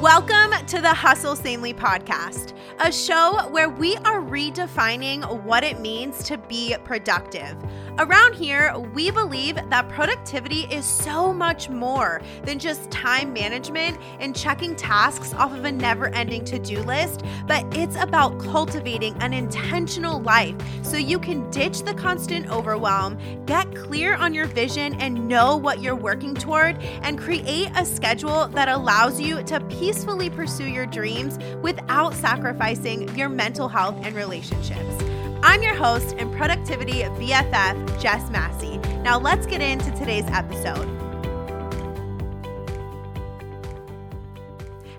Welcome to the Hustle Sanely podcast, a show where we are redefining what it means to be productive. Around here, we believe that productivity is so much more than just time management and checking tasks off of a never ending to do list, but it's about cultivating an intentional life so you can ditch the constant overwhelm, get clear on your vision, and know what you're working toward, and create a schedule that allows you to peacefully pursue your dreams without sacrificing your mental health and relationships. I'm your host and productivity BFF, Jess Massey. Now let's get into today's episode.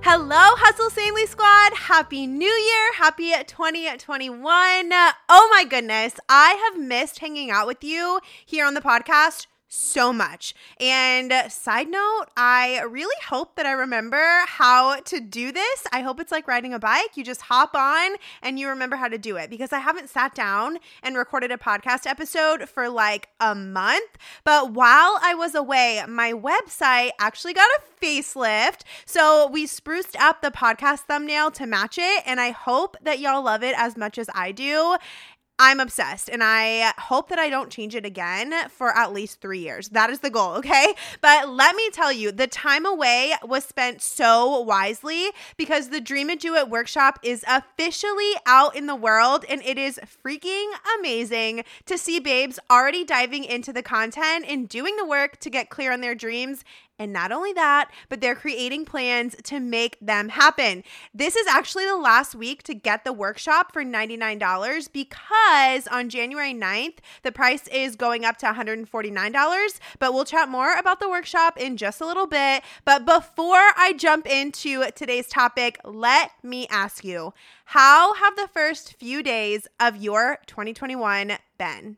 Hello, Hustle Sanely Squad. Happy New Year. Happy 2021. Oh my goodness. I have missed hanging out with you here on the podcast so much. And side note, I really hope that I remember how to do this. I hope it's like riding a bike. You just hop on and you remember how to do it because I haven't sat down and recorded a podcast episode for like a month. But while I was away, my website actually got a facelift. So we spruced up the podcast thumbnail to match it. And I hope that y'all love it as much as I do. I'm obsessed and I hope that I don't change it again for at least three years. That is the goal, okay? But let me tell you, the time away was spent so wisely because the Dream It Do It workshop is officially out in the world and it is freaking amazing to see babes already diving into the content and doing the work to get clear on their dreams and not only that, but they're creating plans to make them happen. This is actually the last week to get the workshop for $99 because on January 9th, the price is going up to $149. But we'll chat more about the workshop in just a little bit. But before I jump into today's topic, let me ask you how have the first few days of your 2021 been?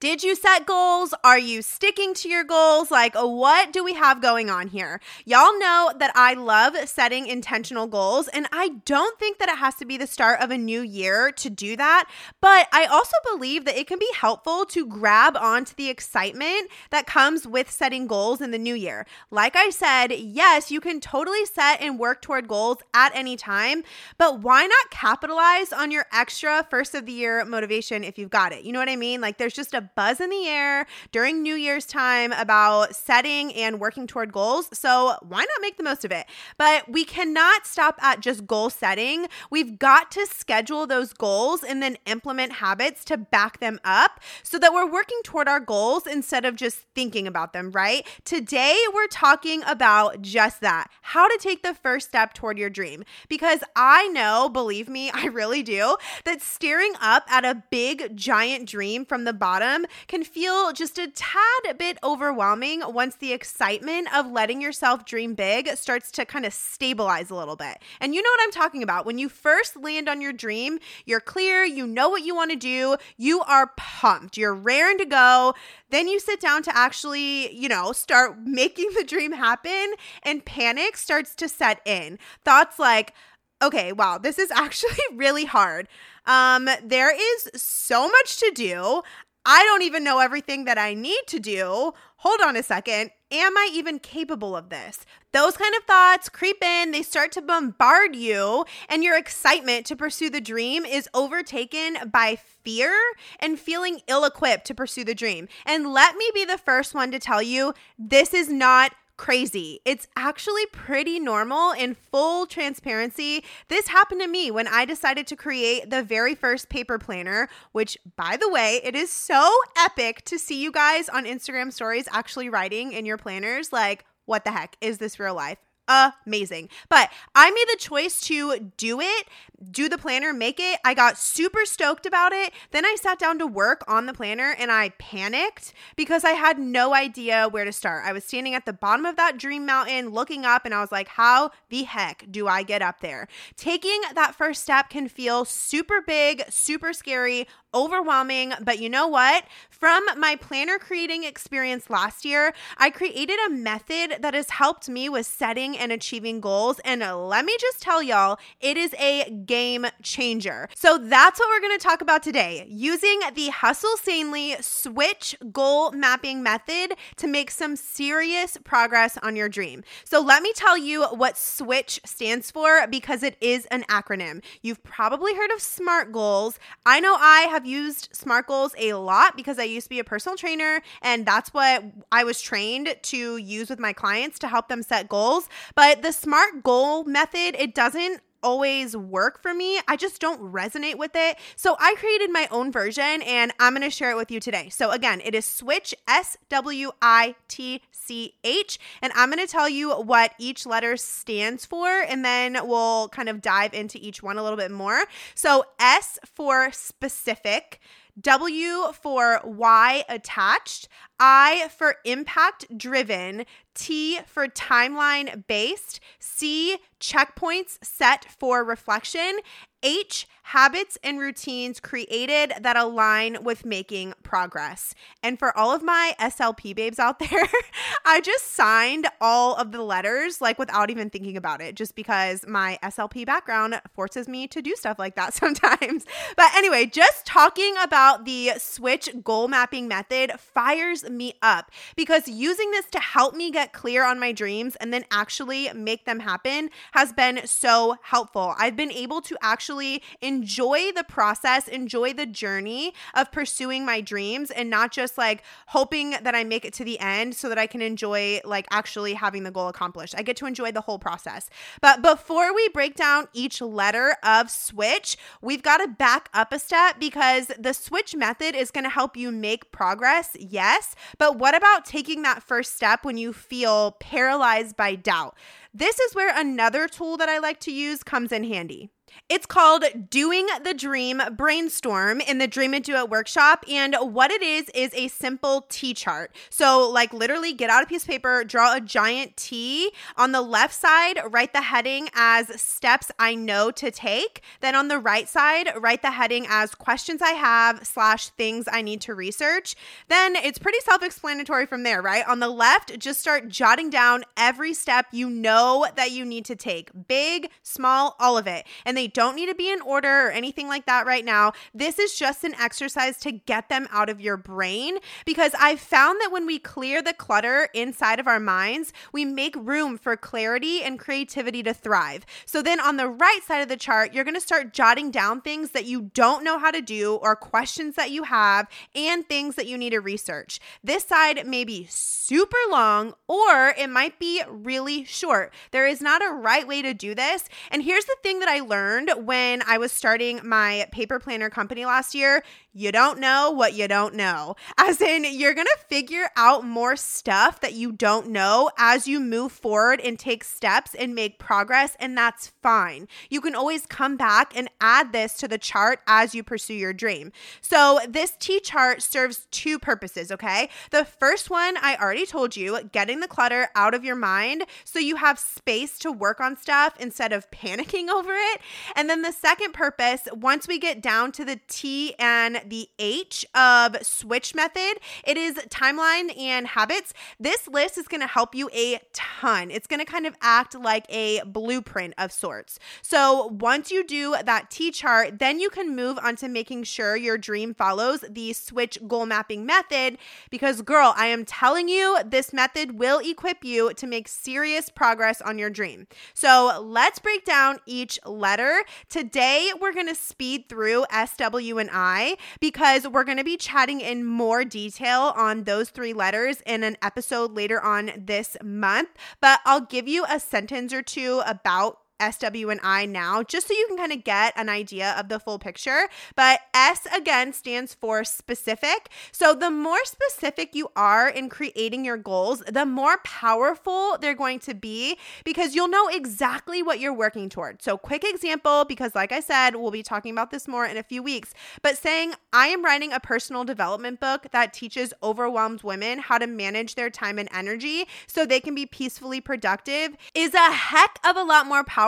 Did you set goals? Are you sticking to your goals? Like, what do we have going on here? Y'all know that I love setting intentional goals, and I don't think that it has to be the start of a new year to do that. But I also believe that it can be helpful to grab onto the excitement that comes with setting goals in the new year. Like I said, yes, you can totally set and work toward goals at any time, but why not capitalize on your extra first of the year motivation if you've got it? You know what I mean? Like, there's just a buzz in the air during New Year's time about setting and working toward goals. So why not make the most of it? But we cannot stop at just goal setting. We've got to schedule those goals and then implement habits to back them up so that we're working toward our goals instead of just thinking about them, right? Today, we're talking about just that how to take the first step toward your dream. Because I know, believe me, I really do, that staring up at a big, giant dream from the bottom can feel just a tad bit overwhelming once the excitement of letting yourself dream big starts to kind of stabilize a little bit. And you know what I'm talking about. When you first land on your dream, you're clear, you know what you want to do, you are pumped, you're raring to go. Then you sit down to actually, you know, start making the dream happen, and panic starts to set in. Thoughts like, okay, wow, this is actually really hard. Um, there is so much to do. I don't even know everything that I need to do. Hold on a second. Am I even capable of this? Those kind of thoughts creep in, they start to bombard you, and your excitement to pursue the dream is overtaken by fear and feeling ill equipped to pursue the dream. And let me be the first one to tell you this is not crazy. It's actually pretty normal in full transparency. This happened to me when I decided to create the very first paper planner, which, by the way, it is so epic to see you guys on Instagram stories actually writing in your planners. Like, what the heck? Is this real life? Amazing. But I made the choice to do it, do the planner, make it. I got super stoked about it. Then I sat down to work on the planner and I panicked because I had no idea where to start. I was standing at the bottom of that dream mountain looking up and I was like, how the heck do I get up there? Taking that first step can feel super big, super scary, overwhelming. But you know what? From my planner creating experience last year, I created a method that has helped me with setting and achieving goals. And let me just tell y'all, it is a game changer. So that's what we're going to talk about today using the Hustle Sanely Switch Goal Mapping Method to make some serious progress on your dream. So let me tell you what SWITCH stands for because it is an acronym. You've probably heard of SMART goals. I know I have used SMART goals a lot because I used to be a personal trainer, and that's what I was trained to use with my clients to help them set goals. But the SMART goal method, it doesn't always work for me. I just don't resonate with it. So I created my own version and I'm going to share it with you today. So again, it is Switch S W I T C H and I'm going to tell you what each letter stands for and then we'll kind of dive into each one a little bit more. So S for specific, W for why attached, I for impact driven, T for timeline based, C checkpoints set for reflection, H habits and routines created that align with making progress. And for all of my SLP babes out there, I just signed all of the letters like without even thinking about it, just because my SLP background forces me to do stuff like that sometimes. But anyway, just talking about the switch goal mapping method fires me up because using this to help me get clear on my dreams and then actually make them happen has been so helpful. I've been able to actually enjoy the process, enjoy the journey of pursuing my dreams and not just like hoping that I make it to the end so that I can enjoy like actually having the goal accomplished. I get to enjoy the whole process. But before we break down each letter of switch, we've got to back up a step because the switch method is going to help you make progress. Yes, but what about taking that first step when you feel paralyzed by doubt? This is where another tool that I like to use comes in handy. It's called Doing the Dream Brainstorm in the Dream It Do It workshop. And what it is, is a simple T chart. So, like, literally get out a piece of paper, draw a giant T. On the left side, write the heading as steps I know to take. Then on the right side, write the heading as questions I have slash things I need to research. Then it's pretty self explanatory from there, right? On the left, just start jotting down every step you know that you need to take big, small, all of it. And they don't need to be in order or anything like that right now. This is just an exercise to get them out of your brain because I've found that when we clear the clutter inside of our minds, we make room for clarity and creativity to thrive. So then on the right side of the chart, you're going to start jotting down things that you don't know how to do or questions that you have and things that you need to research. This side may be super long or it might be really short. There is not a right way to do this. And here's the thing that I learned learned when I was starting my paper planner company last year you don't know what you don't know. As in, you're going to figure out more stuff that you don't know as you move forward and take steps and make progress, and that's fine. You can always come back and add this to the chart as you pursue your dream. So, this T chart serves two purposes, okay? The first one, I already told you, getting the clutter out of your mind so you have space to work on stuff instead of panicking over it. And then the second purpose, once we get down to the T and the H of switch method. It is timeline and habits. This list is going to help you a ton. It's going to kind of act like a blueprint of sorts. So once you do that T chart, then you can move on to making sure your dream follows the switch goal mapping method. Because, girl, I am telling you, this method will equip you to make serious progress on your dream. So let's break down each letter. Today, we're going to speed through S, W, and I because we're going to be chatting in more detail on those three letters in an episode later on this month. But I'll give you a sentence or two about SW and I now, just so you can kind of get an idea of the full picture. But S again stands for specific. So the more specific you are in creating your goals, the more powerful they're going to be because you'll know exactly what you're working toward. So, quick example, because like I said, we'll be talking about this more in a few weeks, but saying, I am writing a personal development book that teaches overwhelmed women how to manage their time and energy so they can be peacefully productive is a heck of a lot more powerful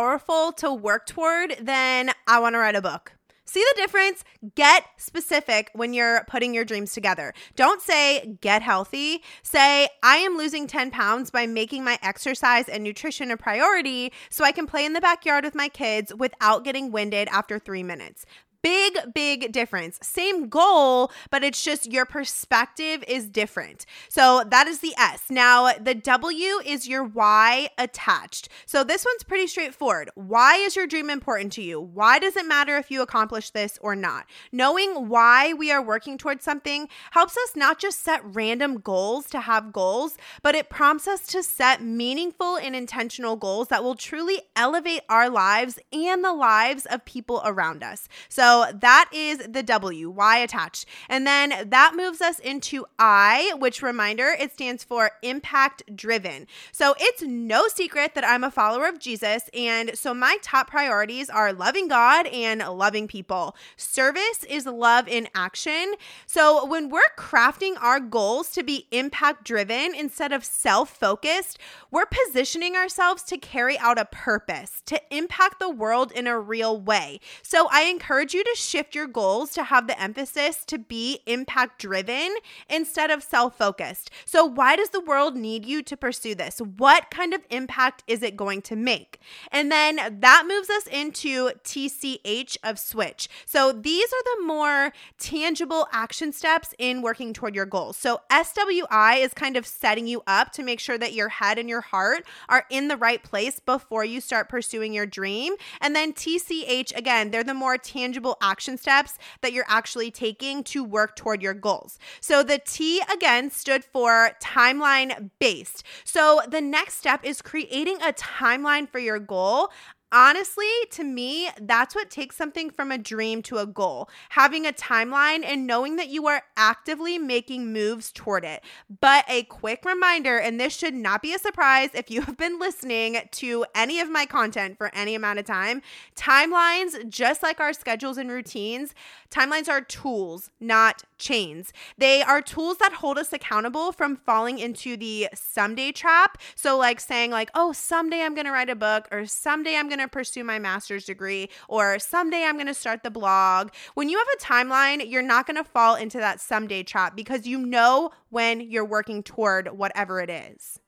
to work toward than I want to write a book. See the difference? Get specific when you're putting your dreams together. Don't say get healthy. Say, I am losing 10 pounds by making my exercise and nutrition a priority so I can play in the backyard with my kids without getting winded after three minutes. Big, big difference. Same goal, but it's just your perspective is different. So that is the S. Now, the W is your why attached. So this one's pretty straightforward. Why is your dream important to you? Why does it matter if you accomplish this or not? Knowing why we are working towards something helps us not just set random goals to have goals, but it prompts us to set meaningful and intentional goals that will truly elevate our lives and the lives of people around us. So so that is the W, Y attached. And then that moves us into I, which reminder, it stands for impact driven. So it's no secret that I'm a follower of Jesus. And so my top priorities are loving God and loving people. Service is love in action. So when we're crafting our goals to be impact driven instead of self focused, we're positioning ourselves to carry out a purpose, to impact the world in a real way. So I encourage you you to shift your goals to have the emphasis to be impact driven instead of self focused. So, why does the world need you to pursue this? What kind of impact is it going to make? And then that moves us into TCH of switch. So, these are the more tangible action steps in working toward your goals. So, SWI is kind of setting you up to make sure that your head and your heart are in the right place before you start pursuing your dream. And then TCH, again, they're the more tangible action steps that you're actually taking to work toward your goals. So the T again stood for timeline based. So the next step is creating a timeline for your goal honestly, to me, that's what takes something from a dream to a goal. Having a timeline and knowing that you are actively making moves toward it. But a quick reminder, and this should not be a surprise if you have been listening to any of my content for any amount of time, timelines, just like our schedules and routines, timelines are tools, not chains. They are tools that hold us accountable from falling into the someday trap. So, like saying, like, oh, someday I'm to write a book, or someday I'm going to pursue my master's degree, or someday I'm going to start the blog. When you have a timeline, you're not going to fall into that someday trap because you know when you're working toward whatever it is.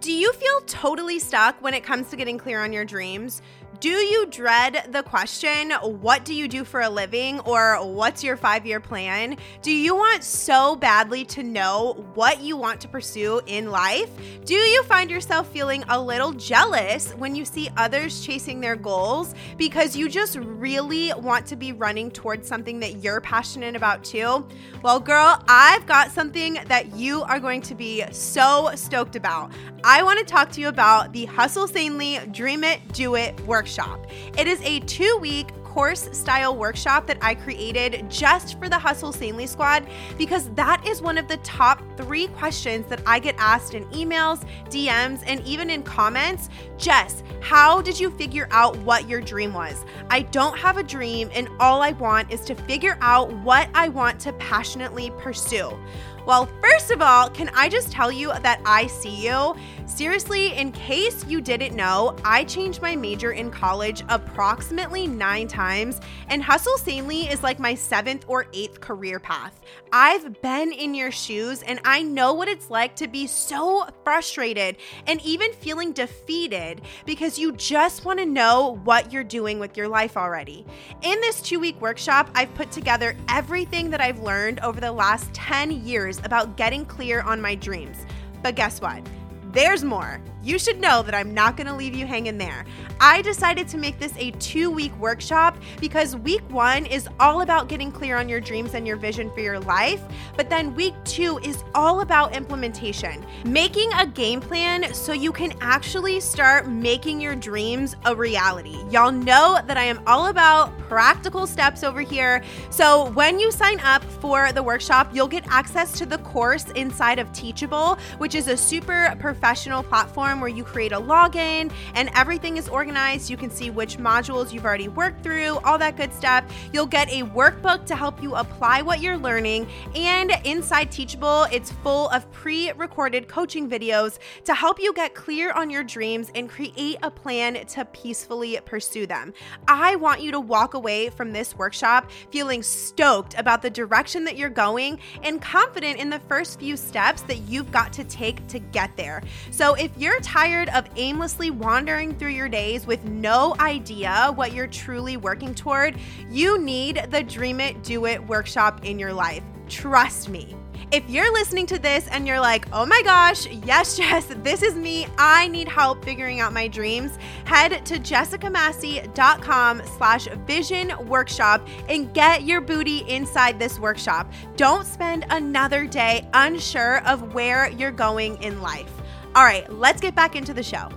Do you feel totally stuck when it comes to getting clear on your dreams? Do you dread the question, what do you do for a living? Or what's your five year plan? Do you want so badly to know what you want to pursue in life? Do you find yourself feeling a little jealous when you see others chasing their goals because you just really want to be running towards something that you're passionate about too? Well, girl, I've got something that you are going to be so stoked about. I want to talk to you about the Hustle Sanely Dream It, Do It workshop workshop. It is a two week course style workshop that I created just for the Hustle Sanely Squad because that is one of the top three questions that I get asked in emails, DMs, and even in comments. Jess, how did you figure out what your dream was? I don't have a dream, and all I want is to figure out what I want to passionately pursue. Well, first of all, can I just tell you that I see you? Seriously, in case you didn't know, I changed my major in college approximately nine times, and Hustle Sanely is like my seventh or eighth career path. I've been in your shoes, and I know what it's like to be so frustrated and even feeling defeated because you just want to know what you're doing with your life already. In this two week workshop, I've put together everything that I've learned over the last 10 years about getting clear on my dreams. But guess what? There's more you should know that I'm not to leave you hanging there. I decided to make this a two week workshop because week one is all about getting clear on your dreams and your vision for your life. But then week two is all about implementation, making a game plan so you can actually start making your dreams a reality. Y'all know that I am all about practical steps over here. So when you sign up for the workshop, you'll get access to the course inside of Teachable, which is a super professional professional where you create a login and everything is organized. You can see which modules you've already worked through, all that good stuff. You'll get a workbook to help you apply what you're learning. And inside Teachable, it's full of pre recorded coaching videos to help you get clear on your dreams and create a plan to peacefully pursue them. I want you to walk away from this workshop feeling stoked about the direction that you're going and confident in the first few steps that you've got to take to get there. So, if you're tired of aimlessly wandering through your days with no idea what you're truly working toward, you need the Dream It, Do It workshop in your life. Trust me. If you're listening to this and you're like, oh my gosh, yes, Jess, this is me. I need help figuring out my dreams. Head to jessicamassey.com slash vision workshop and get your booty inside this workshop. Don't spend another day unsure of where you're going in life. All right, let's get back into the show.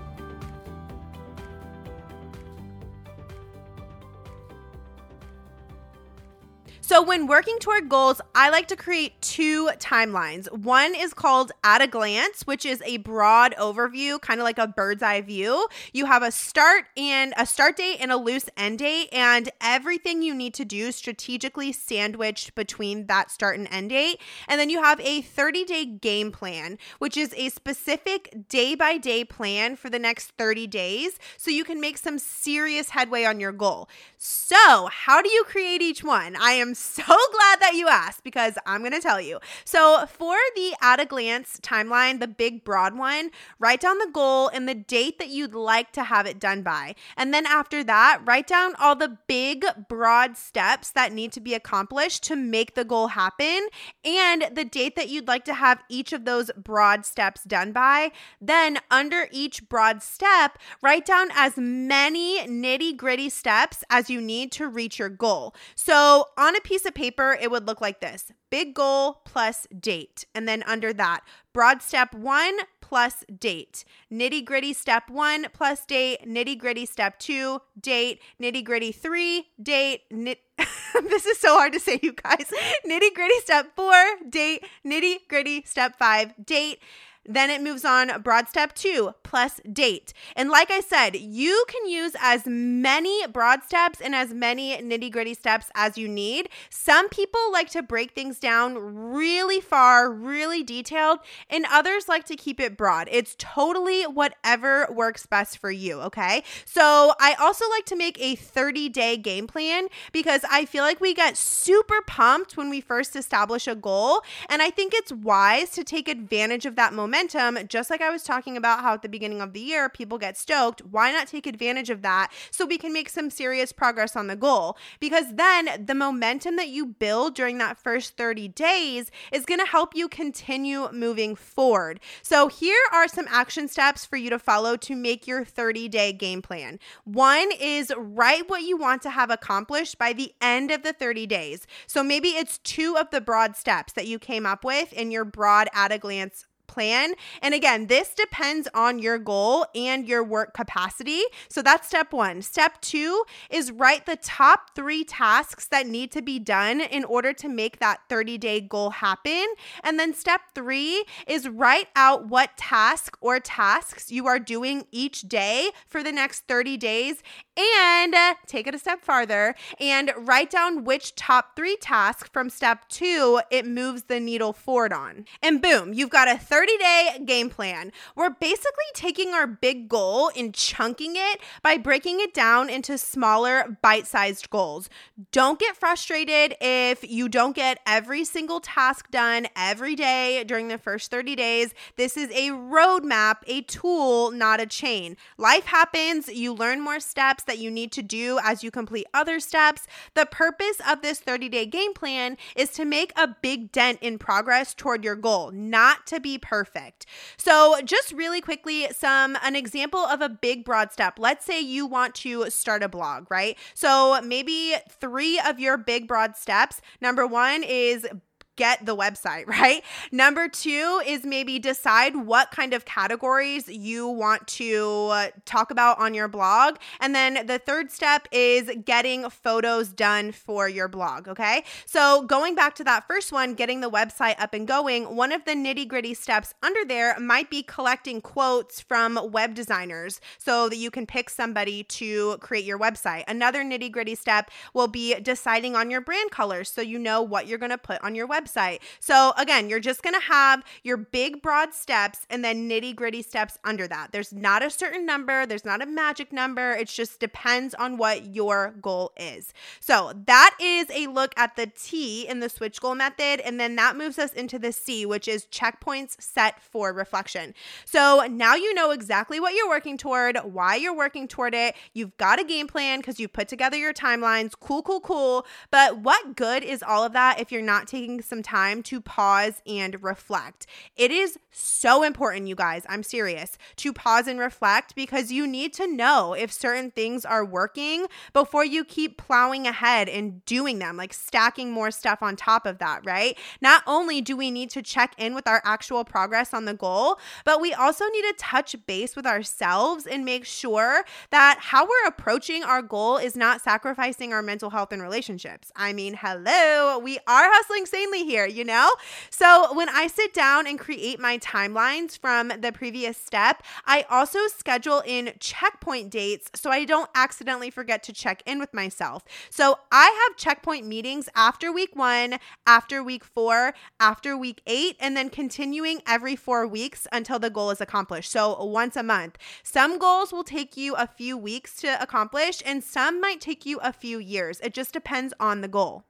So, when working toward goals, I like to create two timelines. One is called At a Glance, which is a broad overview, kind of like a bird's eye view. You have a start and a start date and a loose end date, and everything you need to do strategically sandwiched between that start and end date. And then you have a 30 day game plan, which is a specific day by day plan for the next 30 days so you can make some serious headway on your goal. So, how do you create each one? I am so glad that you asked because I'm going to tell you. So, for the at a glance timeline, the big broad one, write down the goal and the date that you'd like to have it done by. And then after that, write down all the big, broad steps that need to be accomplished to make the goal happen and the date that you'd like to have each of those broad steps done by. Then, under each broad step, write down as many nitty gritty steps as you need to reach your goal. So, on a piece of paper, it would look like this big goal plus date. And then under that, broad step one plus date, nitty gritty step one plus date, nitty gritty step two, date, nitty gritty three, date, nit. this is so hard to say, you guys. Nitty gritty step four, date, nitty gritty step five, date. Then it moves on broad step two plus date. And like I said, you can use as many broad steps and as many nitty gritty steps as you need. Some people like to break things down really far, really detailed, and others like to keep it broad. It's totally whatever works best for you, okay? So I also like to make a 30 day game plan because I feel like we get super pumped when we first establish a goal. And I think it's wise to take advantage of that moment momentum, just like I was talking about how at the beginning of the year people get stoked, why not take advantage of that so we can make some serious progress on the goal? Because then the momentum that you build during that first 30 days is going to help you continue moving forward. So here are some action steps for you to follow to make your 30 day game plan. One is write what you want to have accomplished by the end of the 30 days. So maybe it's two of the broad steps that you came up with in your broad at a glance plan. And again, this depends on your goal and your work capacity. So that's step one. Step two is write the top three tasks that need to be done in order to make that 30 day goal happen. And then step three is write out what task or tasks you are doing each day for the next 30 days and uh, take it a step farther and write down which top three tasks from step two it moves the needle forward on. And boom, you've got a 30 day game plan. We're basically taking our big goal and chunking it by breaking it down into smaller, bite sized goals. Don't get frustrated if you don't get every single task done every day during the first 30 days. This is a roadmap, a tool, not a chain. Life happens, you learn more steps that you need to do as you complete other steps. The purpose of this 30 day game plan is to make a big dent in progress toward your goal, not to be perfect. So, just really quickly, some an example of a big broad step. Let's say you want to start a blog, right? So, maybe three of your big broad steps. Number one is get the website, right? Number two is maybe decide what kind of categories you want to uh, talk about on your blog. And then the third step is getting photos done for your blog, okay? So going back to that first one, getting the website up and going, one of the nitty gritty steps under there might be collecting quotes from web designers so that you can pick somebody to create your website. Another nitty gritty step will be deciding on your brand colors so you know what you're going to put on your website website. So, again, you're just going to have your big, broad steps and then nitty gritty steps under that. There's not a certain number, there's not a magic number. It just depends on what your goal is. So, that is a look at the T in the switch goal method. And then that moves us into the C, which is checkpoints set for reflection. So, now you know exactly what you're working toward, why you're working toward it. You've got a game plan because you've put together your timelines. Cool, cool, cool. But what good is all of that if you're not taking some time to pause and reflect. It is so important, you guys. I'm serious to pause and reflect because you need to know if certain things are working before you keep plowing ahead and doing them, like stacking more stuff on top of that, right? Not only do we need to check in with our actual progress on the goal, but we also need to touch base with ourselves and make sure that how we're approaching our goal is not sacrificing our mental health and relationships. I mean, hello, we are hustling sanely here, you know? So when I sit down and create my timelines from the previous step, I also schedule in checkpoint dates so I don't accidentally forget to check in with myself. So I have checkpoint meetings after week one, after week four, after week eight, and then continuing every four weeks until the goal is accomplished. So once a month. Some goals will take you a few weeks to accomplish, and some might take you a few years. It just depends on the goal.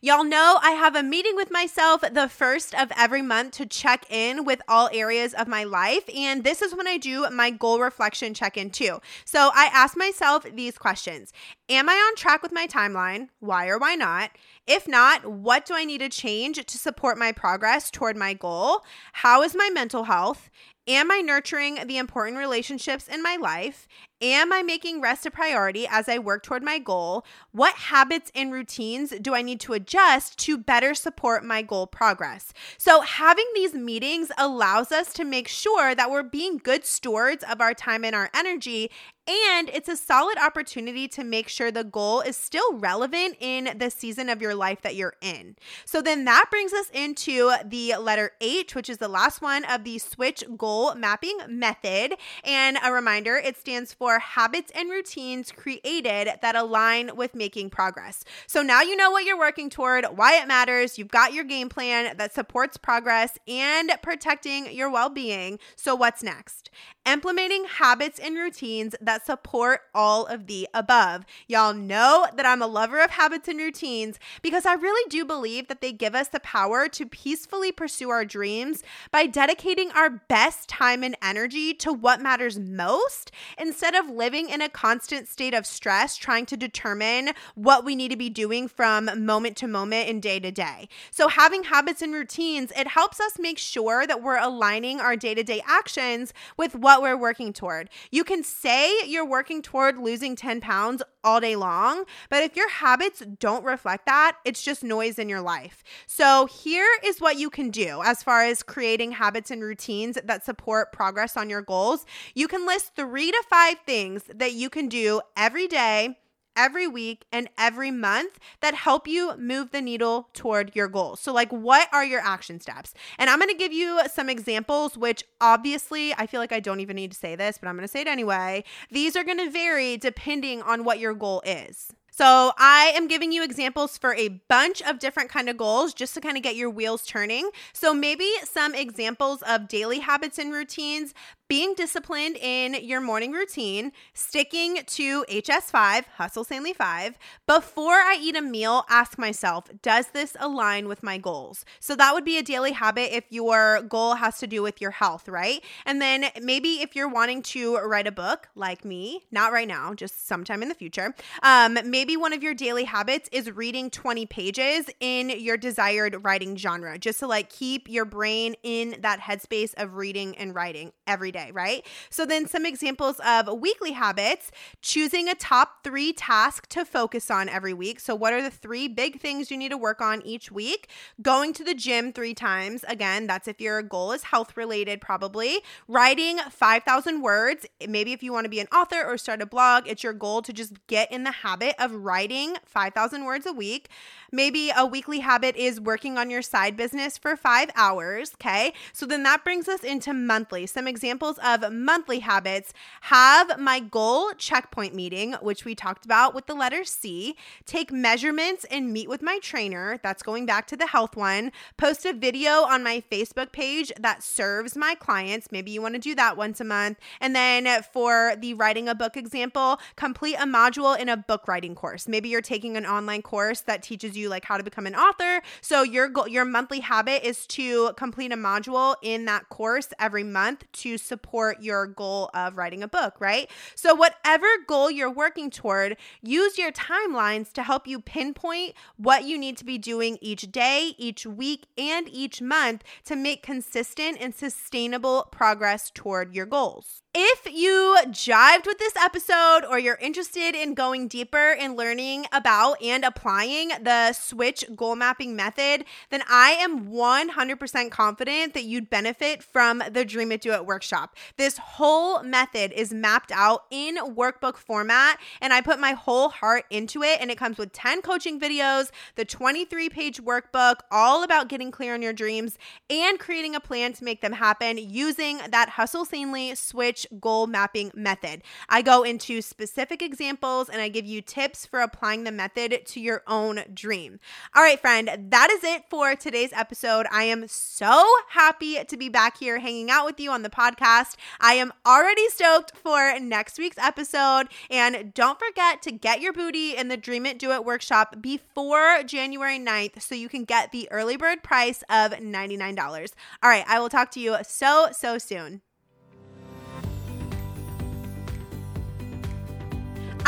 Y'all know I have a meeting with myself the first of every month to check in with all areas of my life. And this is when I do my goal reflection check in too. So I ask myself these questions Am I on track with my timeline? Why or why not? If not, what do I need to change to support my progress toward my goal? How is my mental health? Am I nurturing the important relationships in my life? Am I making rest a priority as I work toward my goal? What habits and routines do I need to adjust to better support my goal progress? So, having these meetings allows us to make sure that we're being good stewards of our time and our energy and it's a solid opportunity to make sure the goal is still relevant in the season of your life that you're in. So then that brings us into the letter H, which is the last one of the switch goal mapping method. And a reminder, it stands for habits and routines created that align with making progress. So now you know what you're working toward, why it matters. You've got your game plan that supports progress and protecting your well being. So what's next? Implementing habits and routines that that support all of the above. Y'all know that I'm a lover of habits and routines because I really do believe that they give us the power to peacefully pursue our dreams by dedicating our best time and energy to what matters most instead of living in a constant state of stress trying to determine what we need to be doing from moment to moment and day to day. So having habits and routines, it helps us make sure that we're aligning our day-to-day actions with what we're working toward. You can say you're working toward losing 10 pounds all day long, but if your habits don't reflect that, it's just noise in your life. So, here is what you can do as far as creating habits and routines that support progress on your goals. You can list three to five things that you can do every day every week and every month that help you move the needle toward your goals. So, like, what are your action steps? And I'm to give you some examples, which obviously I feel like I don't even need to say this, but I'm to say it anyway. These are to vary depending on what your goal is. So I am giving you examples for a bunch of different kind of goals just to kind of get your wheels turning. So maybe some examples of daily habits and routines, being disciplined in your morning routine, sticking to HS5, Hustle Sanely 5. Before I eat a meal, ask myself, does this align with my goals? So that would be a daily habit if your goal has to do with your health, right? And then maybe if you're wanting to write a book like me, not right now, just sometime in the future, um, maybe one of your daily habits is reading 20 pages in your desired writing genre, just to like keep your brain in that headspace of reading and writing every day, right? So then some examples of weekly habits, choosing a top 3 task to focus on every week. So what are the three big things you need to work on each week? Going to the gym 3 times. Again, that's if your goal is health related probably. Writing 5,000 words. Maybe if you want to be an author or start a blog, it's your goal to just get in the habit of writing 5,000 words a week. Maybe a weekly habit is working on your side business for five hours. Okay. So then that brings us into monthly. Some examples of monthly habits have my goal checkpoint meeting, which we talked about with the letter C, take measurements and meet with my trainer. That's going back to the health one. Post a video on my Facebook page that serves my clients. Maybe you want to do that once a month. And then for the writing a book example, complete a module in a book writing course. Maybe you're taking an online course that teaches you like how to become an author. So your goal, your monthly habit is to complete a module in that course every month to support your goal of writing a book, right? So whatever goal you're working toward, use your timelines to help you pinpoint what you need to be doing each day, each week, and each month to make consistent and sustainable progress toward your goals. If you jived with this episode or you're interested in going deeper in learning about and applying the switch goal mapping method, then I am 100% confident that you'd benefit from the Dream It Do It workshop. This whole method is mapped out in workbook format, and I put my whole heart into it. And it comes with 10 coaching videos, the 23 page workbook, all about getting clear on your dreams and creating a plan to make them happen using that Hustle Sanely switch goal mapping method. I go into specific examples and I give you tips for applying the method to your own dream. All right, friend, that is it for today's episode. I am so happy to be back here hanging out with you on the podcast. I am already stoked for next week's episode. And don't forget to get your booty in the Dream It Do It workshop before January 9th so you can get the early bird price of $99. All right, I will talk to you so, so soon.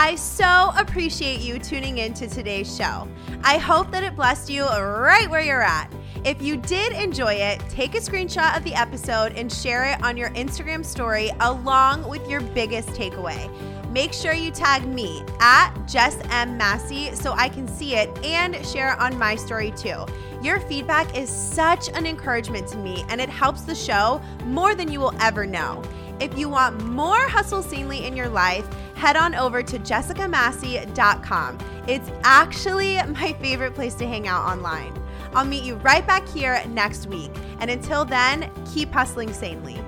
I so appreciate you tuning in to today's show. I hope that it blessed you right where you're at. If you did enjoy it, take a screenshot of the episode and share it on your Instagram story along with your biggest takeaway. Make sure you tag me at Jess M. Massey so I can see it and share it on my story too. Your feedback is such an encouragement to me and it helps the show more than you will ever know. If you want more Hustle Sanely in your life, head on over to jessicamassey.com. It's actually my favorite place to hang out online. I'll meet you right back here next week. And until then, keep hustling sanely.